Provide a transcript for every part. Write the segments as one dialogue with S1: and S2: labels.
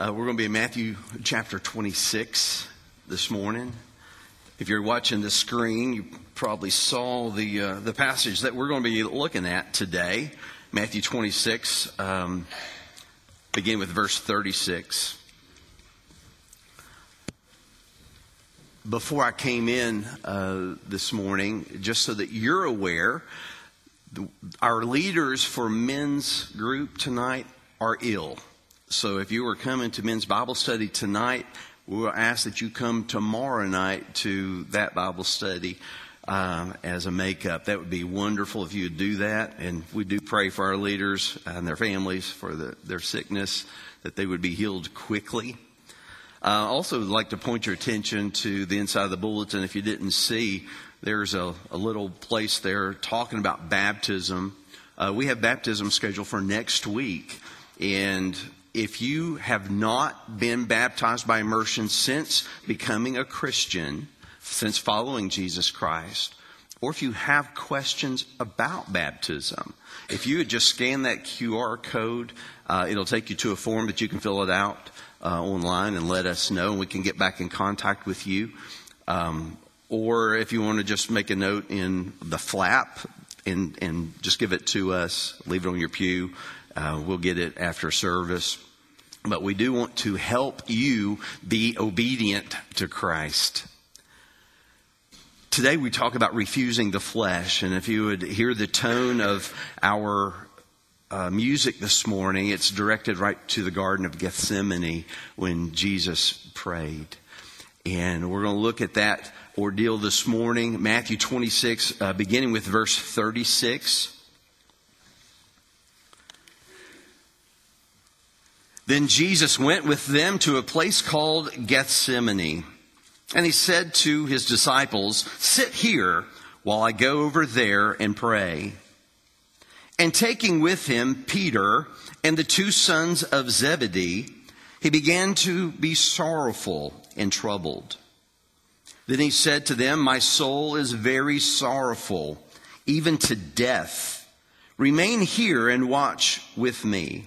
S1: Uh, we're going to be in Matthew chapter 26 this morning. If you're watching the screen, you probably saw the uh, the passage that we're going to be looking at today, Matthew 26, um, begin with verse 36. Before I came in uh, this morning, just so that you're aware, our leaders for men's group tonight are ill. So if you are coming to men's Bible study tonight, we will ask that you come tomorrow night to that Bible study um, as a makeup. That would be wonderful if you would do that. And we do pray for our leaders and their families for the, their sickness, that they would be healed quickly. I uh, also would like to point your attention to the inside of the bulletin. If you didn't see, there's a, a little place there talking about baptism. Uh, we have baptism scheduled for next week. And if you have not been baptized by immersion since becoming a Christian, since following Jesus Christ, or if you have questions about baptism, if you would just scan that QR code, uh, it'll take you to a form that you can fill it out uh, online and let us know, and we can get back in contact with you. Um, or if you want to just make a note in the flap and, and just give it to us, leave it on your pew. Uh, we'll get it after service. But we do want to help you be obedient to Christ. Today we talk about refusing the flesh, and if you would hear the tone of our uh, music this morning, it's directed right to the Garden of Gethsemane when Jesus prayed. And we're going to look at that ordeal this morning, Matthew 26, uh, beginning with verse 36. Then Jesus went with them to a place called Gethsemane. And he said to his disciples, Sit here while I go over there and pray. And taking with him Peter and the two sons of Zebedee, he began to be sorrowful and troubled. Then he said to them, My soul is very sorrowful, even to death. Remain here and watch with me.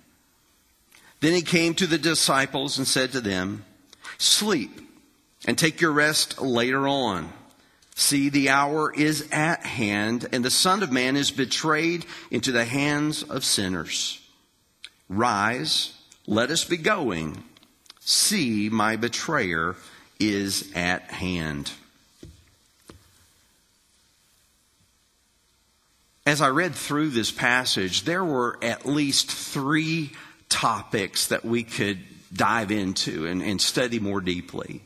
S1: Then he came to the disciples and said to them, Sleep and take your rest later on. See, the hour is at hand, and the Son of Man is betrayed into the hands of sinners. Rise, let us be going. See, my betrayer is at hand. As I read through this passage, there were at least three topics that we could dive into and, and study more deeply.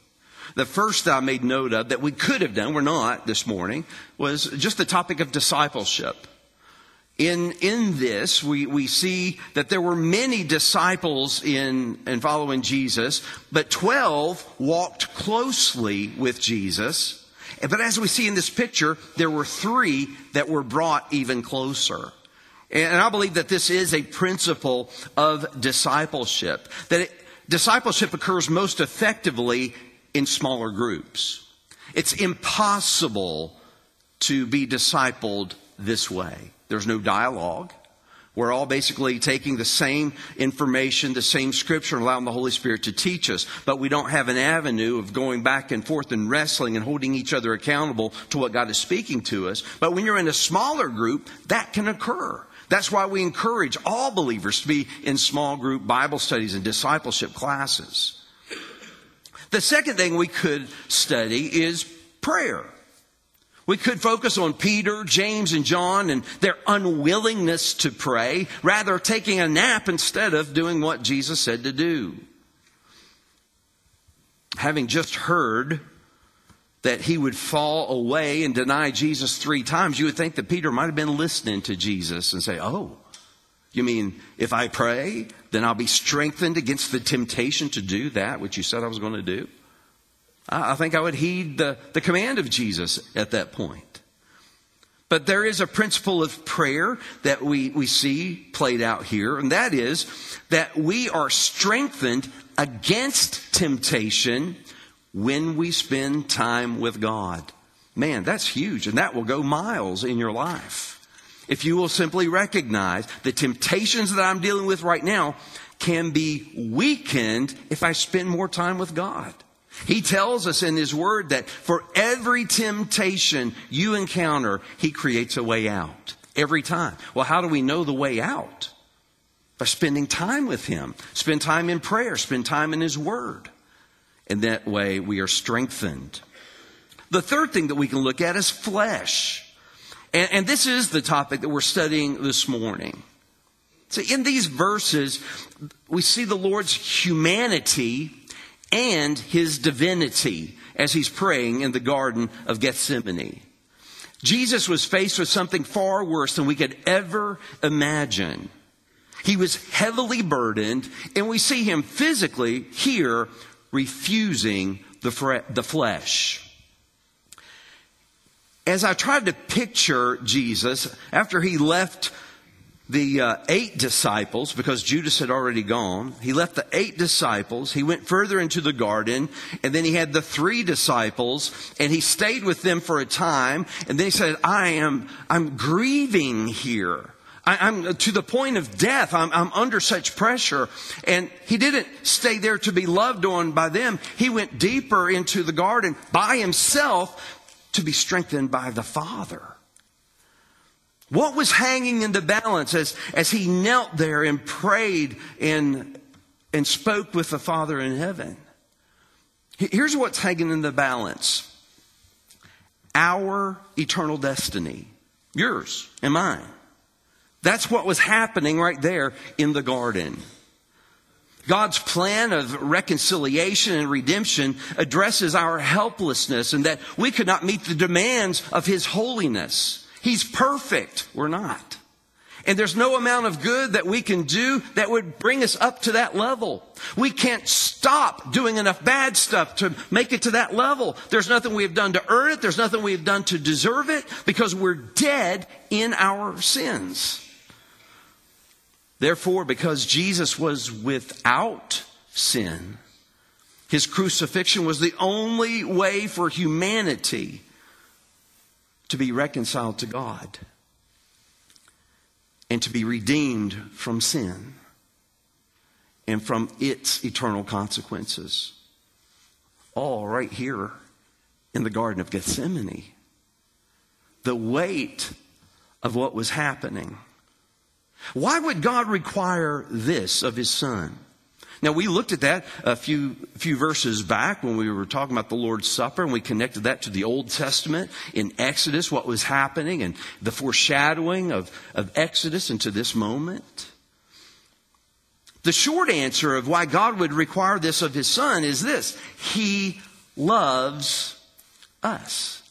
S1: The first I made note of that we could have done, we're not this morning, was just the topic of discipleship. In, in this, we, we see that there were many disciples in, in following Jesus, but 12 walked closely with Jesus. But as we see in this picture, there were three that were brought even closer. And I believe that this is a principle of discipleship. That it, discipleship occurs most effectively in smaller groups. It's impossible to be discipled this way. There's no dialogue. We're all basically taking the same information, the same scripture, and allowing the Holy Spirit to teach us. But we don't have an avenue of going back and forth and wrestling and holding each other accountable to what God is speaking to us. But when you're in a smaller group, that can occur. That's why we encourage all believers to be in small group Bible studies and discipleship classes. The second thing we could study is prayer. We could focus on Peter, James, and John and their unwillingness to pray, rather taking a nap instead of doing what Jesus said to do. Having just heard that he would fall away and deny Jesus three times, you would think that Peter might have been listening to Jesus and say, Oh, you mean if I pray, then I'll be strengthened against the temptation to do that which you said I was going to do? I think I would heed the, the command of Jesus at that point. But there is a principle of prayer that we, we see played out here, and that is that we are strengthened against temptation when we spend time with God. Man, that's huge, and that will go miles in your life. If you will simply recognize the temptations that I'm dealing with right now can be weakened if I spend more time with God. He tells us in His Word that for every temptation you encounter, He creates a way out. Every time. Well, how do we know the way out? By spending time with Him. Spend time in prayer. Spend time in His Word. And that way we are strengthened. The third thing that we can look at is flesh. And, and this is the topic that we're studying this morning. So in these verses, we see the Lord's humanity and his divinity as he's praying in the Garden of Gethsemane. Jesus was faced with something far worse than we could ever imagine. He was heavily burdened, and we see him physically here refusing the, fre- the flesh. As I tried to picture Jesus after he left the uh, eight disciples, because Judas had already gone, he left the eight disciples. He went further into the garden, and then he had the three disciples, and he stayed with them for a time. And then he said, "I am, I'm grieving here." I, am uh, to the point of death. I'm, I'm under such pressure. And he didn't stay there to be loved on by them. He went deeper into the garden by himself to be strengthened by the Father. What was hanging in the balance as, as he knelt there and prayed and, and spoke with the Father in heaven? Here's what's hanging in the balance our eternal destiny, yours and mine. That's what was happening right there in the garden. God's plan of reconciliation and redemption addresses our helplessness and that we could not meet the demands of His holiness. He's perfect. We're not. And there's no amount of good that we can do that would bring us up to that level. We can't stop doing enough bad stuff to make it to that level. There's nothing we have done to earn it. There's nothing we have done to deserve it because we're dead in our sins. Therefore, because Jesus was without sin, his crucifixion was the only way for humanity to be reconciled to God and to be redeemed from sin and from its eternal consequences. All right here in the Garden of Gethsemane. The weight of what was happening. Why would God require this of his son? Now we looked at that a few, few verses back when we were talking about the Lord's Supper and we connected that to the Old Testament in Exodus, what was happening and the foreshadowing of, of Exodus into this moment. The short answer of why God would require this of his son is this. He loves us.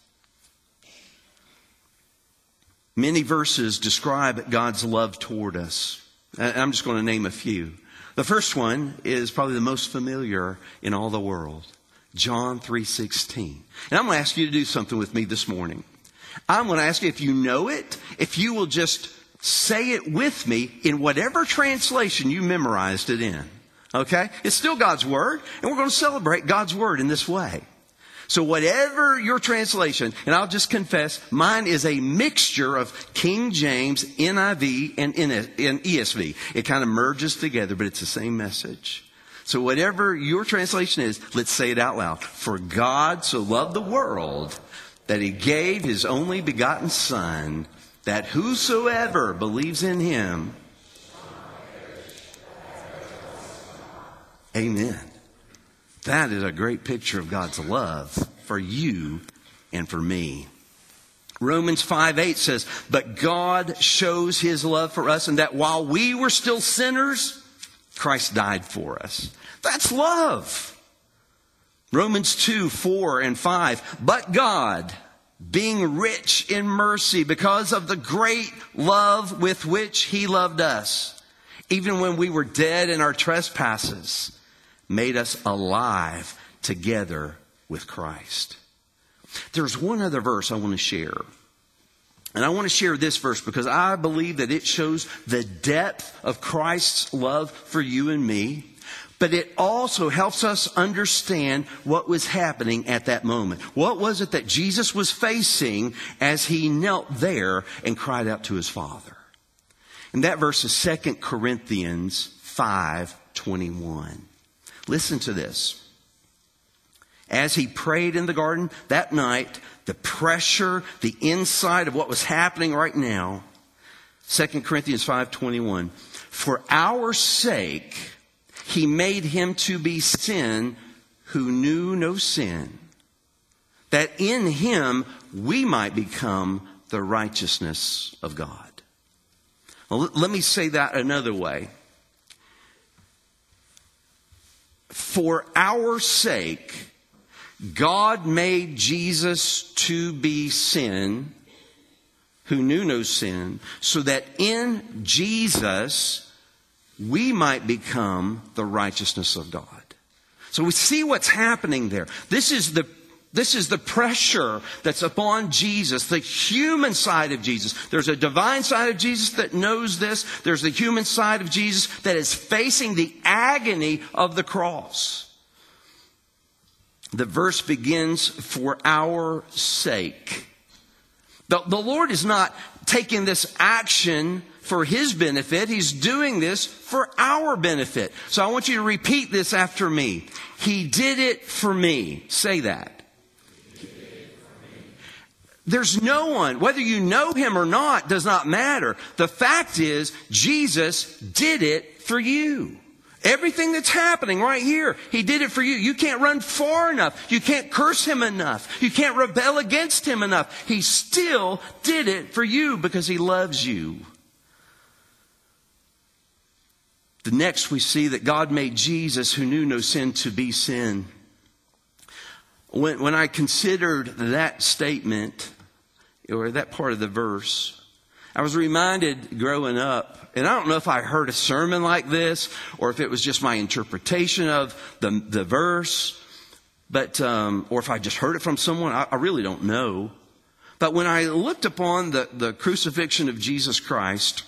S1: Many verses describe God's love toward us. I'm just going to name a few. The first one is probably the most familiar in all the world. John 3:16. And I'm going to ask you to do something with me this morning. I'm going to ask you if you know it, if you will just say it with me in whatever translation you memorized it in. Okay? It's still God's word, and we're going to celebrate God's word in this way. So whatever your translation, and I'll just confess, mine is a mixture of King James, NIV, and ESV. It kind of merges together, but it's the same message. So whatever your translation is, let's say it out loud. For God so loved the world that he gave his only begotten son, that whosoever believes in him, Amen. That is a great picture of God's love for you and for me. Romans 5 8 says, But God shows his love for us, and that while we were still sinners, Christ died for us. That's love. Romans 2 4 and 5. But God, being rich in mercy because of the great love with which he loved us, even when we were dead in our trespasses, made us alive together with Christ. There's one other verse I want to share. And I want to share this verse because I believe that it shows the depth of Christ's love for you and me. But it also helps us understand what was happening at that moment. What was it that Jesus was facing as he knelt there and cried out to his Father? And that verse is 2 Corinthians 5 21. Listen to this. As he prayed in the garden that night, the pressure, the insight of what was happening right now, 2 Corinthians 5:21, for our sake he made him to be sin who knew no sin, that in him we might become the righteousness of God. Well, let me say that another way. For our sake, God made Jesus to be sin, who knew no sin, so that in Jesus we might become the righteousness of God. So we see what's happening there. This is the this is the pressure that's upon Jesus, the human side of Jesus. There's a divine side of Jesus that knows this. There's the human side of Jesus that is facing the agony of the cross. The verse begins, for our sake. The, the Lord is not taking this action for His benefit. He's doing this for our benefit. So I want you to repeat this after me. He did it for me. Say that. There's no one, whether you know him or not, does not matter. The fact is, Jesus did it for you. Everything that's happening right here, He did it for you. You can't run far enough. You can't curse Him enough. You can't rebel against Him enough. He still did it for you because He loves you. The next we see that God made Jesus, who knew no sin, to be sin. When, when I considered that statement, or that part of the verse, I was reminded growing up, and I don't know if I heard a sermon like this or if it was just my interpretation of the, the verse, but, um, or if I just heard it from someone, I, I really don't know. But when I looked upon the, the crucifixion of Jesus Christ,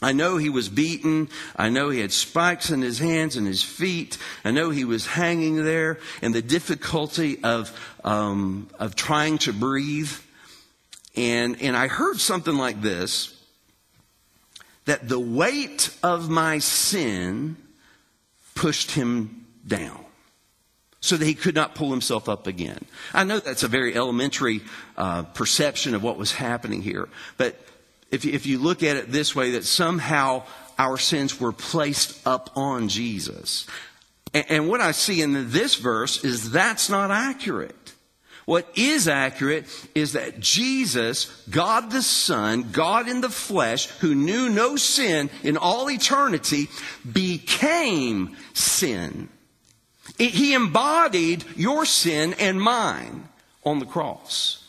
S1: I know he was beaten. I know he had spikes in his hands and his feet. I know he was hanging there and the difficulty of, um, of trying to breathe. And, and I heard something like this that the weight of my sin pushed him down so that he could not pull himself up again. I know that's a very elementary uh, perception of what was happening here, but if you, if you look at it this way, that somehow our sins were placed up on Jesus. And, and what I see in this verse is that's not accurate. What is accurate is that Jesus, God the Son, God in the flesh, who knew no sin in all eternity, became sin. He embodied your sin and mine on the cross.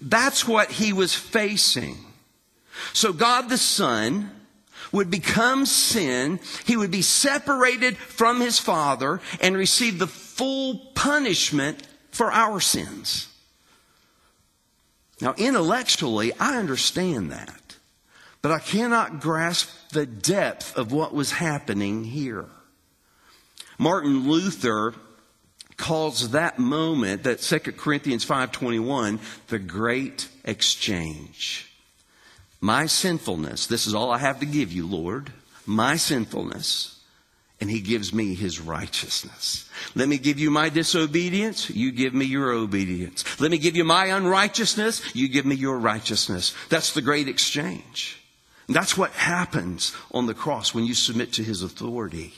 S1: That's what he was facing. So God the Son would become sin. He would be separated from his Father and receive the full punishment for our sins. Now, intellectually, I understand that, but I cannot grasp the depth of what was happening here. Martin Luther calls that moment, that 2 Corinthians 5.21, the great exchange. My sinfulness, this is all I have to give you, Lord, my sinfulness and he gives me his righteousness. Let me give you my disobedience, you give me your obedience. Let me give you my unrighteousness, you give me your righteousness. That's the great exchange. And that's what happens on the cross when you submit to his authority.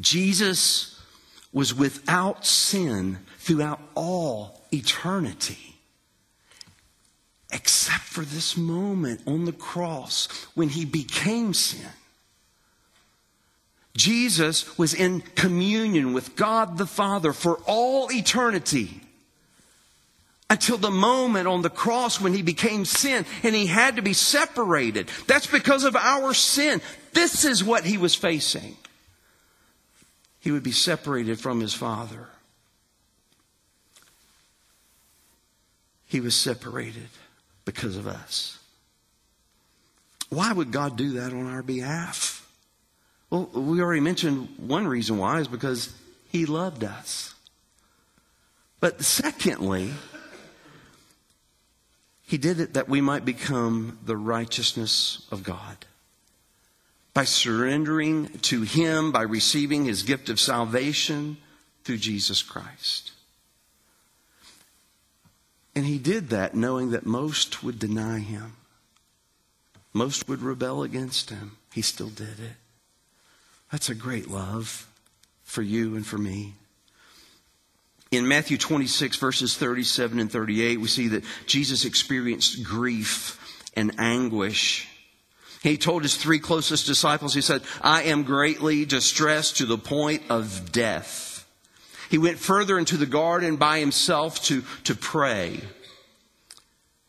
S1: Jesus was without sin throughout all eternity. except for this moment on the cross when he became sin. Jesus was in communion with God the Father for all eternity until the moment on the cross when he became sin and he had to be separated. That's because of our sin. This is what he was facing. He would be separated from his Father. He was separated because of us. Why would God do that on our behalf? Well, we already mentioned one reason why is because He loved us. But secondly, He did it that we might become the righteousness of God. By surrendering to Him, by receiving His gift of salvation through Jesus Christ. And he did that knowing that most would deny him. Most would rebel against him. He still did it. That's a great love for you and for me. In Matthew 26, verses 37 and 38, we see that Jesus experienced grief and anguish. He told his three closest disciples, he said, I am greatly distressed to the point of death. He went further into the garden by himself to, to pray.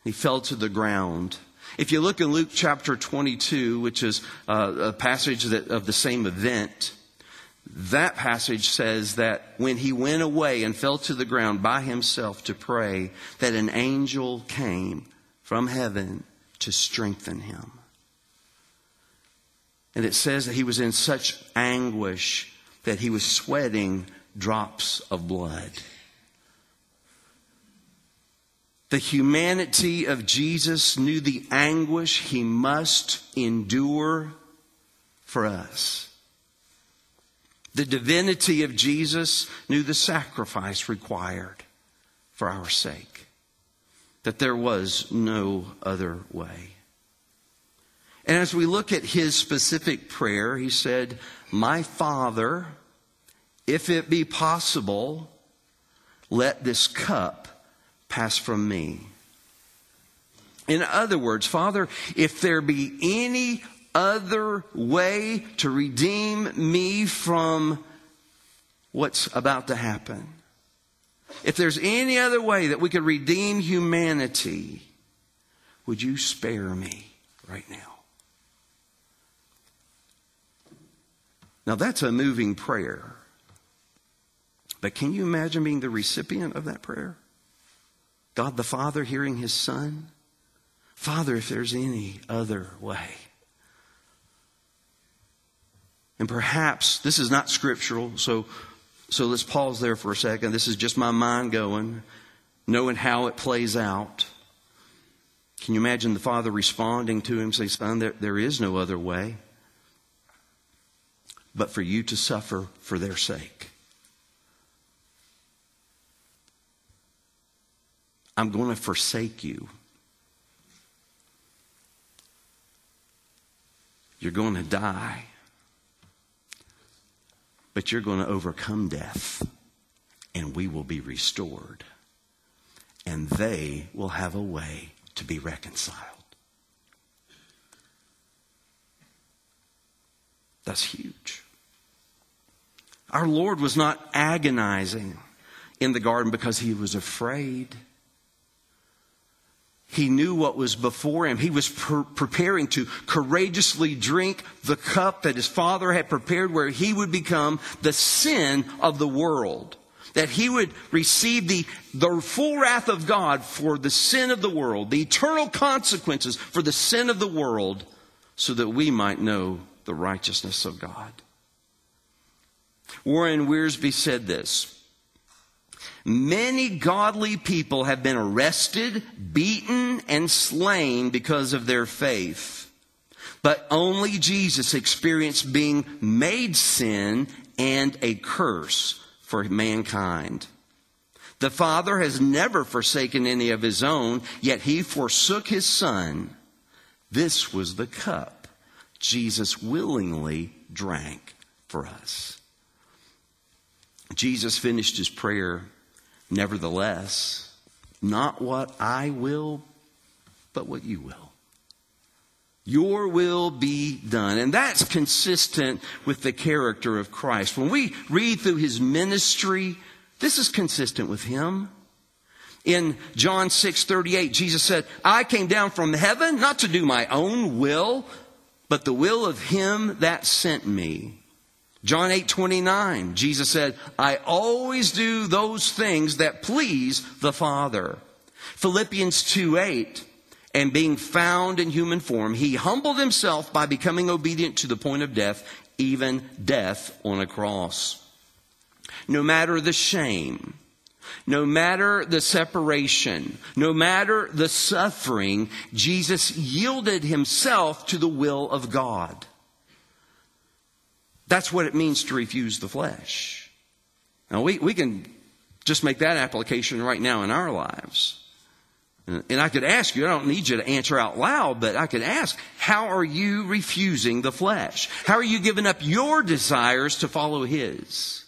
S1: He fell to the ground. If you look in Luke chapter 22, which is uh, a passage that, of the same event, that passage says that when he went away and fell to the ground by himself to pray, that an angel came from heaven to strengthen him. And it says that he was in such anguish that he was sweating drops of blood. The humanity of Jesus knew the anguish he must endure for us. The divinity of Jesus knew the sacrifice required for our sake, that there was no other way. And as we look at his specific prayer, he said, My Father, if it be possible, let this cup pass from me. In other words, Father, if there be any other way to redeem me from what's about to happen, if there's any other way that we could redeem humanity, would you spare me right now? Now that's a moving prayer. But can you imagine being the recipient of that prayer? God the Father hearing his Son? Father, if there's any other way. And perhaps this is not scriptural, so, so let's pause there for a second. This is just my mind going, knowing how it plays out. Can you imagine the father responding to him, saying, Son, there, there is no other way but for you to suffer for their sake? I'm going to forsake you. You're going to die. But you're going to overcome death, and we will be restored. And they will have a way to be reconciled. That's huge. Our Lord was not agonizing in the garden because he was afraid. He knew what was before him. He was pre- preparing to courageously drink the cup that his father had prepared where he would become the sin of the world. That he would receive the, the full wrath of God for the sin of the world, the eternal consequences for the sin of the world, so that we might know the righteousness of God. Warren Wiersbe said this Many godly people have been arrested, beaten, and slain because of their faith. But only Jesus experienced being made sin and a curse for mankind. The Father has never forsaken any of his own, yet he forsook his Son. This was the cup Jesus willingly drank for us. Jesus finished his prayer Nevertheless, not what I will, but what you will. Your will be done. And that's consistent with the character of Christ. When we read through his ministry, this is consistent with him. In John 6 38, Jesus said, I came down from heaven not to do my own will, but the will of him that sent me. John 8 29, Jesus said, I always do those things that please the Father. Philippians 2 8, and being found in human form, he humbled himself by becoming obedient to the point of death, even death on a cross. No matter the shame, no matter the separation, no matter the suffering, Jesus yielded himself to the will of God. That's what it means to refuse the flesh. Now, we, we can just make that application right now in our lives. And I could ask you, I don't need you to answer out loud, but I could ask, how are you refusing the flesh? How are you giving up your desires to follow His?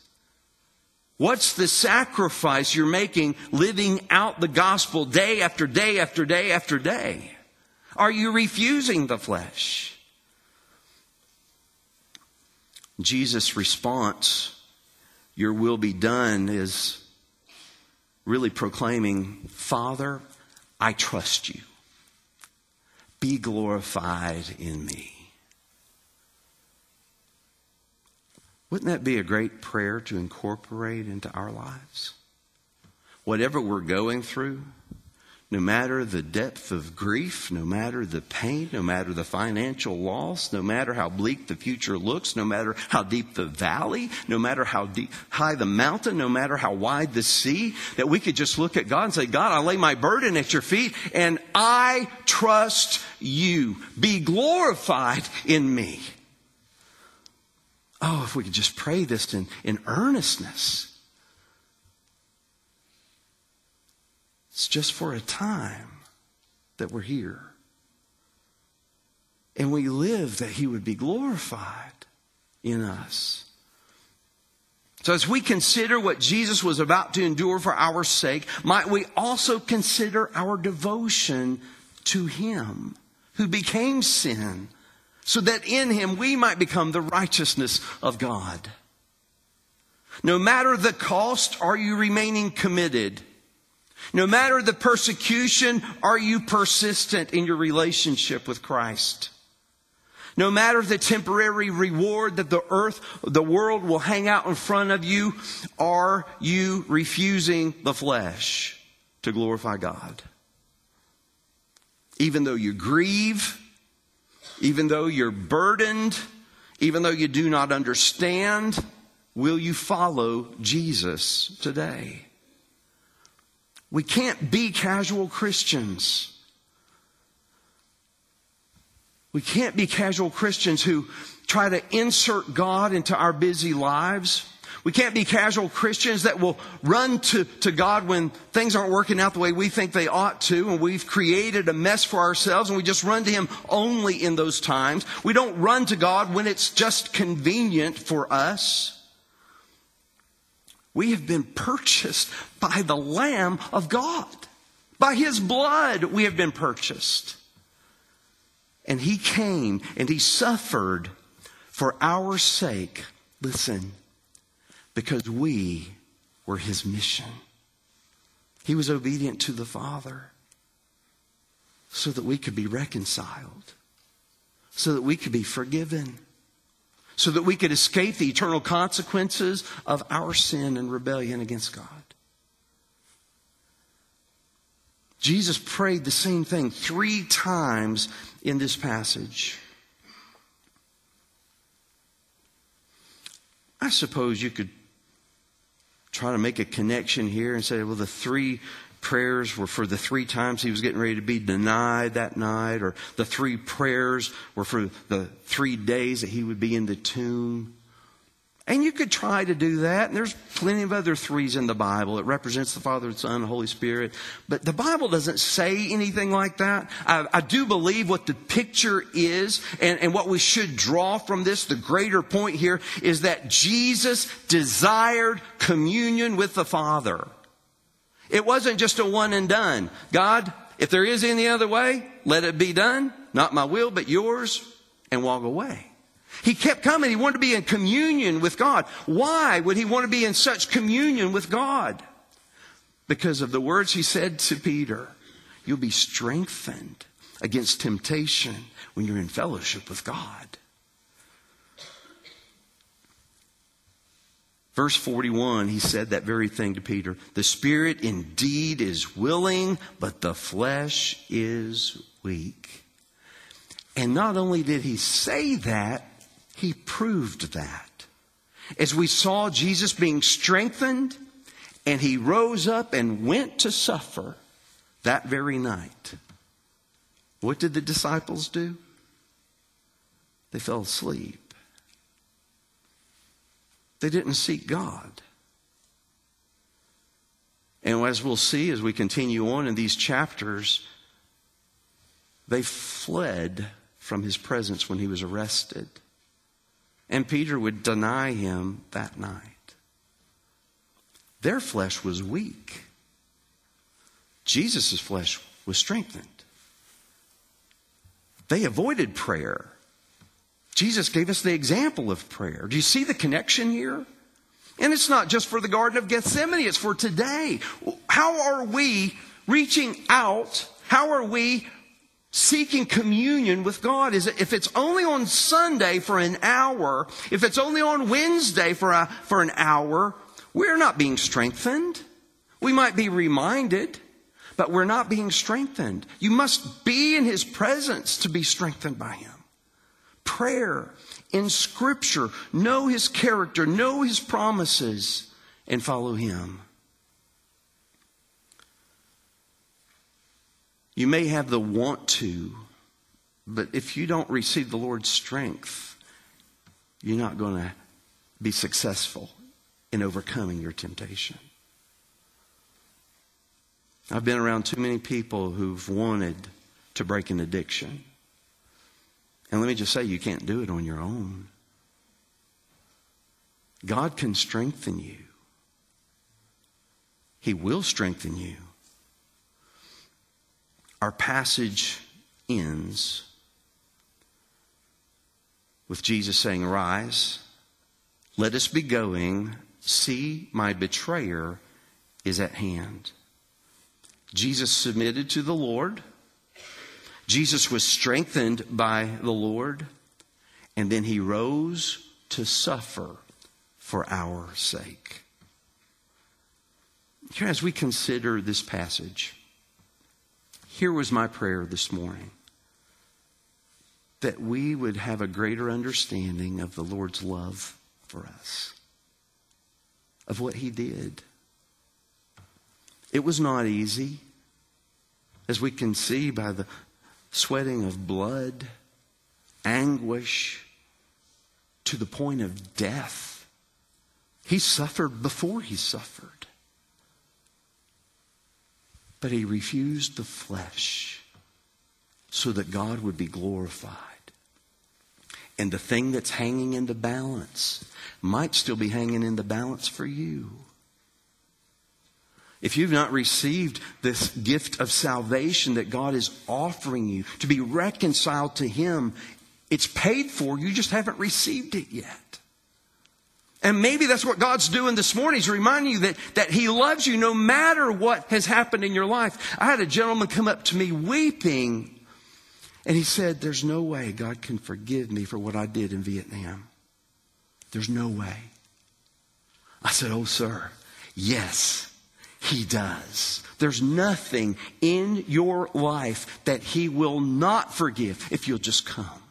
S1: What's the sacrifice you're making living out the gospel day after day after day after day? Are you refusing the flesh? Jesus' response, Your will be done, is really proclaiming, Father, I trust you. Be glorified in me. Wouldn't that be a great prayer to incorporate into our lives? Whatever we're going through, no matter the depth of grief, no matter the pain, no matter the financial loss, no matter how bleak the future looks, no matter how deep the valley, no matter how deep, high the mountain, no matter how wide the sea, that we could just look at God and say, God, I lay my burden at your feet and I trust you. Be glorified in me. Oh, if we could just pray this in, in earnestness. It's just for a time that we're here. And we live that He would be glorified in us. So, as we consider what Jesus was about to endure for our sake, might we also consider our devotion to Him who became sin, so that in Him we might become the righteousness of God. No matter the cost, are you remaining committed? No matter the persecution, are you persistent in your relationship with Christ? No matter the temporary reward that the earth, the world will hang out in front of you, are you refusing the flesh to glorify God? Even though you grieve, even though you're burdened, even though you do not understand, will you follow Jesus today? We can't be casual Christians. We can't be casual Christians who try to insert God into our busy lives. We can't be casual Christians that will run to, to God when things aren't working out the way we think they ought to, and we've created a mess for ourselves, and we just run to Him only in those times. We don't run to God when it's just convenient for us. We have been purchased by the Lamb of God. By His blood, we have been purchased. And He came and He suffered for our sake. Listen, because we were His mission. He was obedient to the Father so that we could be reconciled, so that we could be forgiven so that we could escape the eternal consequences of our sin and rebellion against God. Jesus prayed the same thing three times in this passage. I suppose you could try to make a connection here and say, well, the three prayers were for the three times he was getting ready to be denied that night, or the three prayers were for the three days that he would be in the tomb. And you could try to do that, and there's plenty of other threes in the Bible. It represents the Father, the Son, the Holy Spirit. But the Bible doesn't say anything like that. I, I do believe what the picture is, and, and what we should draw from this, the greater point here, is that Jesus desired communion with the Father. It wasn't just a one and done. God, if there is any other way, let it be done. Not my will, but yours, and walk away. He kept coming. He wanted to be in communion with God. Why would he want to be in such communion with God? Because of the words he said to Peter. You'll be strengthened against temptation when you're in fellowship with God. Verse 41, he said that very thing to Peter. The spirit indeed is willing, but the flesh is weak. And not only did he say that, he proved that. As we saw Jesus being strengthened, and he rose up and went to suffer that very night. What did the disciples do? They fell asleep. They didn't seek God. And as we'll see as we continue on in these chapters, they fled from his presence when he was arrested. And Peter would deny him that night. Their flesh was weak. Jesus' flesh was strengthened. They avoided prayer. Jesus gave us the example of prayer. Do you see the connection here? And it's not just for the Garden of Gethsemane, it's for today. How are we reaching out? How are we seeking communion with God? Is if it's only on Sunday for an hour, if it's only on Wednesday for, a, for an hour, we're not being strengthened. We might be reminded, but we're not being strengthened. You must be in His presence to be strengthened by Him prayer, in scripture, know his character, know his promises, and follow him. You may have the want to, but if you don't receive the Lord's strength, you're not going to be successful in overcoming your temptation. I've been around too many people who've wanted to break an addiction. And let me just say, you can't do it on your own. God can strengthen you, He will strengthen you. Our passage ends with Jesus saying, Rise, let us be going. See, my betrayer is at hand. Jesus submitted to the Lord. Jesus was strengthened by the Lord, and then he rose to suffer for our sake. Here, as we consider this passage, here was my prayer this morning that we would have a greater understanding of the Lord's love for us, of what he did. It was not easy, as we can see by the sweating of blood, anguish, to the point of death. He suffered before he suffered. But he refused the flesh so that God would be glorified. And the thing that's hanging in the balance might still be hanging in the balance for you. If you've not received this gift of salvation that God is offering you to be reconciled to Him, it's paid for. You just haven't received it yet. And maybe that's what God's doing this morning. He's reminding you that, that He loves you no matter what has happened in your life. I had a gentleman come up to me weeping, and he said, There's no way God can forgive me for what I did in Vietnam. There's no way. I said, Oh, sir, yes. He does. There's nothing in your life that He will not forgive if you'll just come.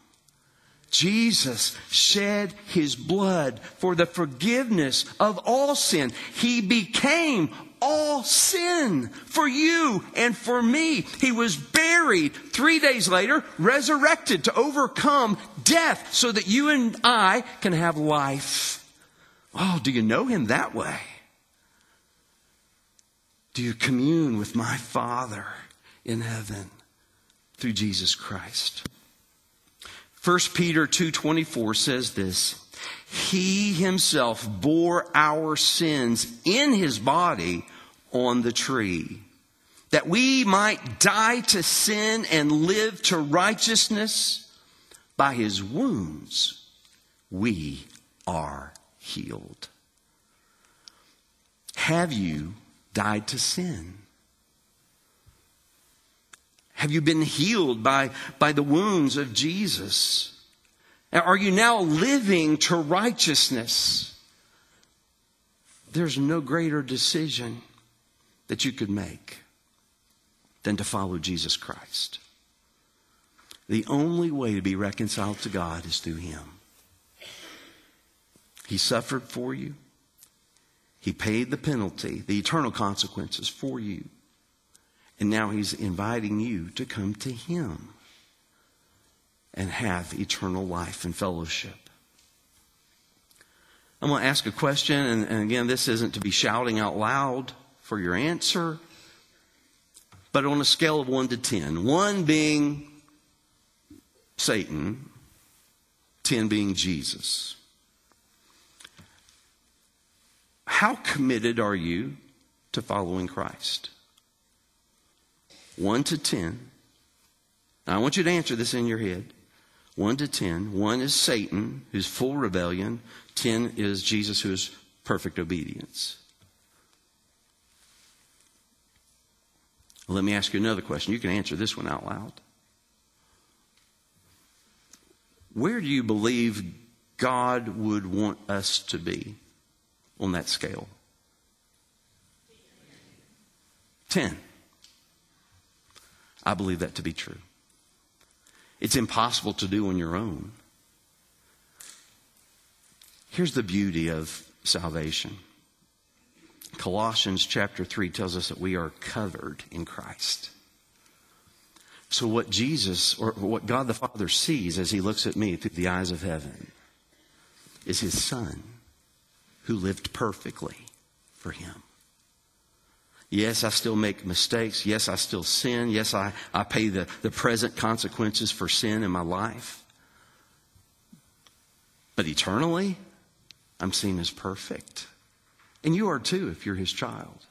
S1: Jesus shed His blood for the forgiveness of all sin. He became all sin for you and for me. He was buried three days later, resurrected to overcome death so that you and I can have life. Oh, do you know Him that way? Do you commune with my Father in heaven through Jesus Christ? 1 Peter 2:24 says this, he himself bore our sins in his body on the tree that we might die to sin and live to righteousness. By his wounds, we are healed. Have you died to sin? Have you been healed by, by the wounds of Jesus? Are you now living to righteousness? There's no greater decision that you could make than to follow Jesus Christ. The only way to be reconciled to God is through Him. He suffered for you. He paid the penalty, the eternal consequences for you. And now He's inviting you to come to Him and have eternal life and fellowship. I'm going to ask a question, and, and, again, this isn't to be shouting out loud for your answer, but on a scale of 1 to 10, 1 being Satan, 10 being Jesus. How committed are you to following Christ? 1 to 10. Now, I want you to answer this in your head. 1 to 10. 1 is Satan, who's full rebellion. 10 is Jesus, who is perfect obedience. Let me ask you another question. You can answer this one out loud. Where do you believe God would want us to be on that scale? 10. I believe that to be true. It's impossible to do on your own. Here's the beauty of salvation. Colossians chapter 3 tells us that we are covered in Christ. So, what Jesus or what God the Father sees as He looks at me through the eyes of heaven is His Son who lived perfectly for Him. Yes, I still make mistakes. Yes, I still sin. Yes, I, I pay the, the present consequences for sin in my life. But eternally, I'm seen as perfect. And you are too if you're his child.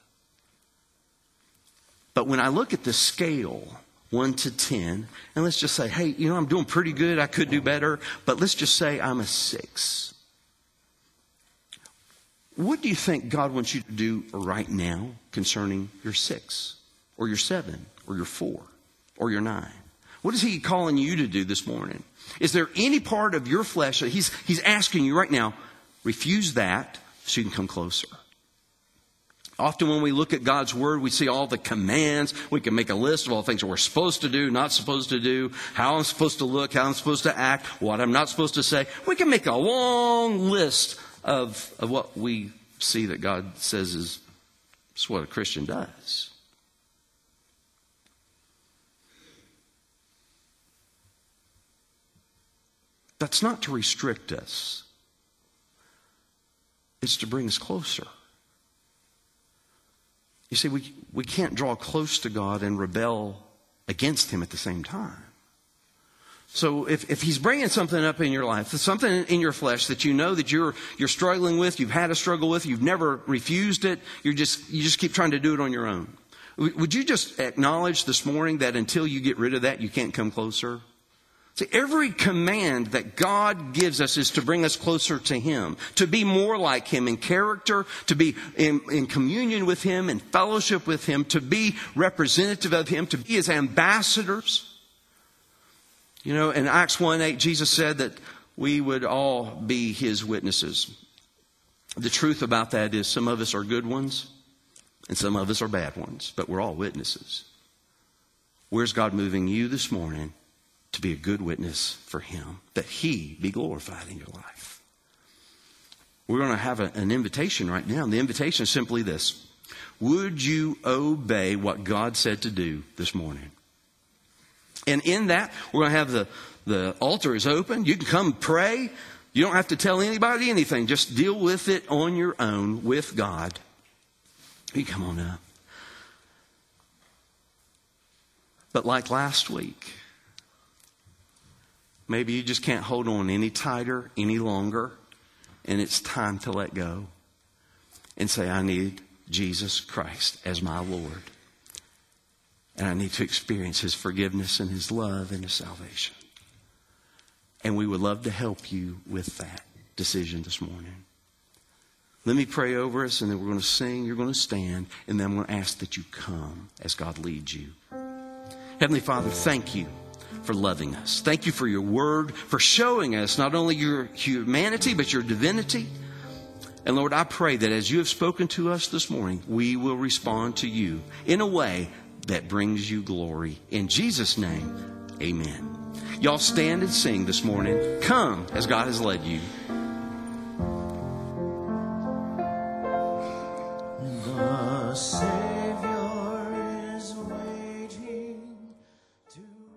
S1: But when I look at the scale, 1 to 10, and let's just say, hey, you know, I'm doing pretty good. I could do better. But let's just say I'm a 6. What do you think God wants you to do right now concerning your six, or your seven, or your four, or your nine? What is He calling you to do this morning? Is there any part of your flesh that He's, he's asking you right now, refuse that so you can come closer? Often when we look at God's Word, we see all the commands. We can make a list of all the things that we're supposed to do, not supposed to do, how I'm supposed to look, how I'm supposed to act, what I'm not supposed to say. We can make a long list of, of what we see that God says is, is what a Christian does. That's not to restrict us. It's to bring us closer. You see, we, we can't draw close to God and rebel against Him at the same time. So if, if he's bringing something up in your life, something in your flesh that you know that you're, you're struggling with, you've had a struggle with, you've never refused it, you're just, you just keep trying to do it on your own. Would you just acknowledge this morning that until you get rid of that, you can't come closer? See, every command that God gives us is to bring us closer to Him, to be more like Him in character, to be in, in, communion with Him, in fellowship with Him, to be representative of Him, to be His ambassadors. You know, in Acts 1 8, Jesus said that we would all be his witnesses. The truth about that is some of us are good ones and some of us are bad ones, but we're all witnesses. Where's God moving you this morning to be a good witness for him, that he be glorified in your life? We're going to have a, an invitation right now. and The invitation is simply this Would you obey what God said to do this morning? And in that, we're going to have the, the altar is open. You can come pray. You don't have to tell anybody anything. Just deal with it on your own with God. You come on up. But like last week, maybe you just can't hold on any tighter, any longer, and it's time to let go and say, I need Jesus Christ as my Lord. And I need to experience His forgiveness and His love and His salvation. And we would love to help you with that decision this morning. Let me pray over us, and then we're going to sing. You're going to stand, and then I'm going to ask that you come as God leads you. Heavenly Father, thank you for loving us. Thank you for your word, for showing us not only your humanity, but your divinity. And Lord, I pray that as you have spoken to us this morning, we will respond to you in a way that brings you glory. In Jesus' name, amen. Y'all stand and sing this morning. Come as God has led you.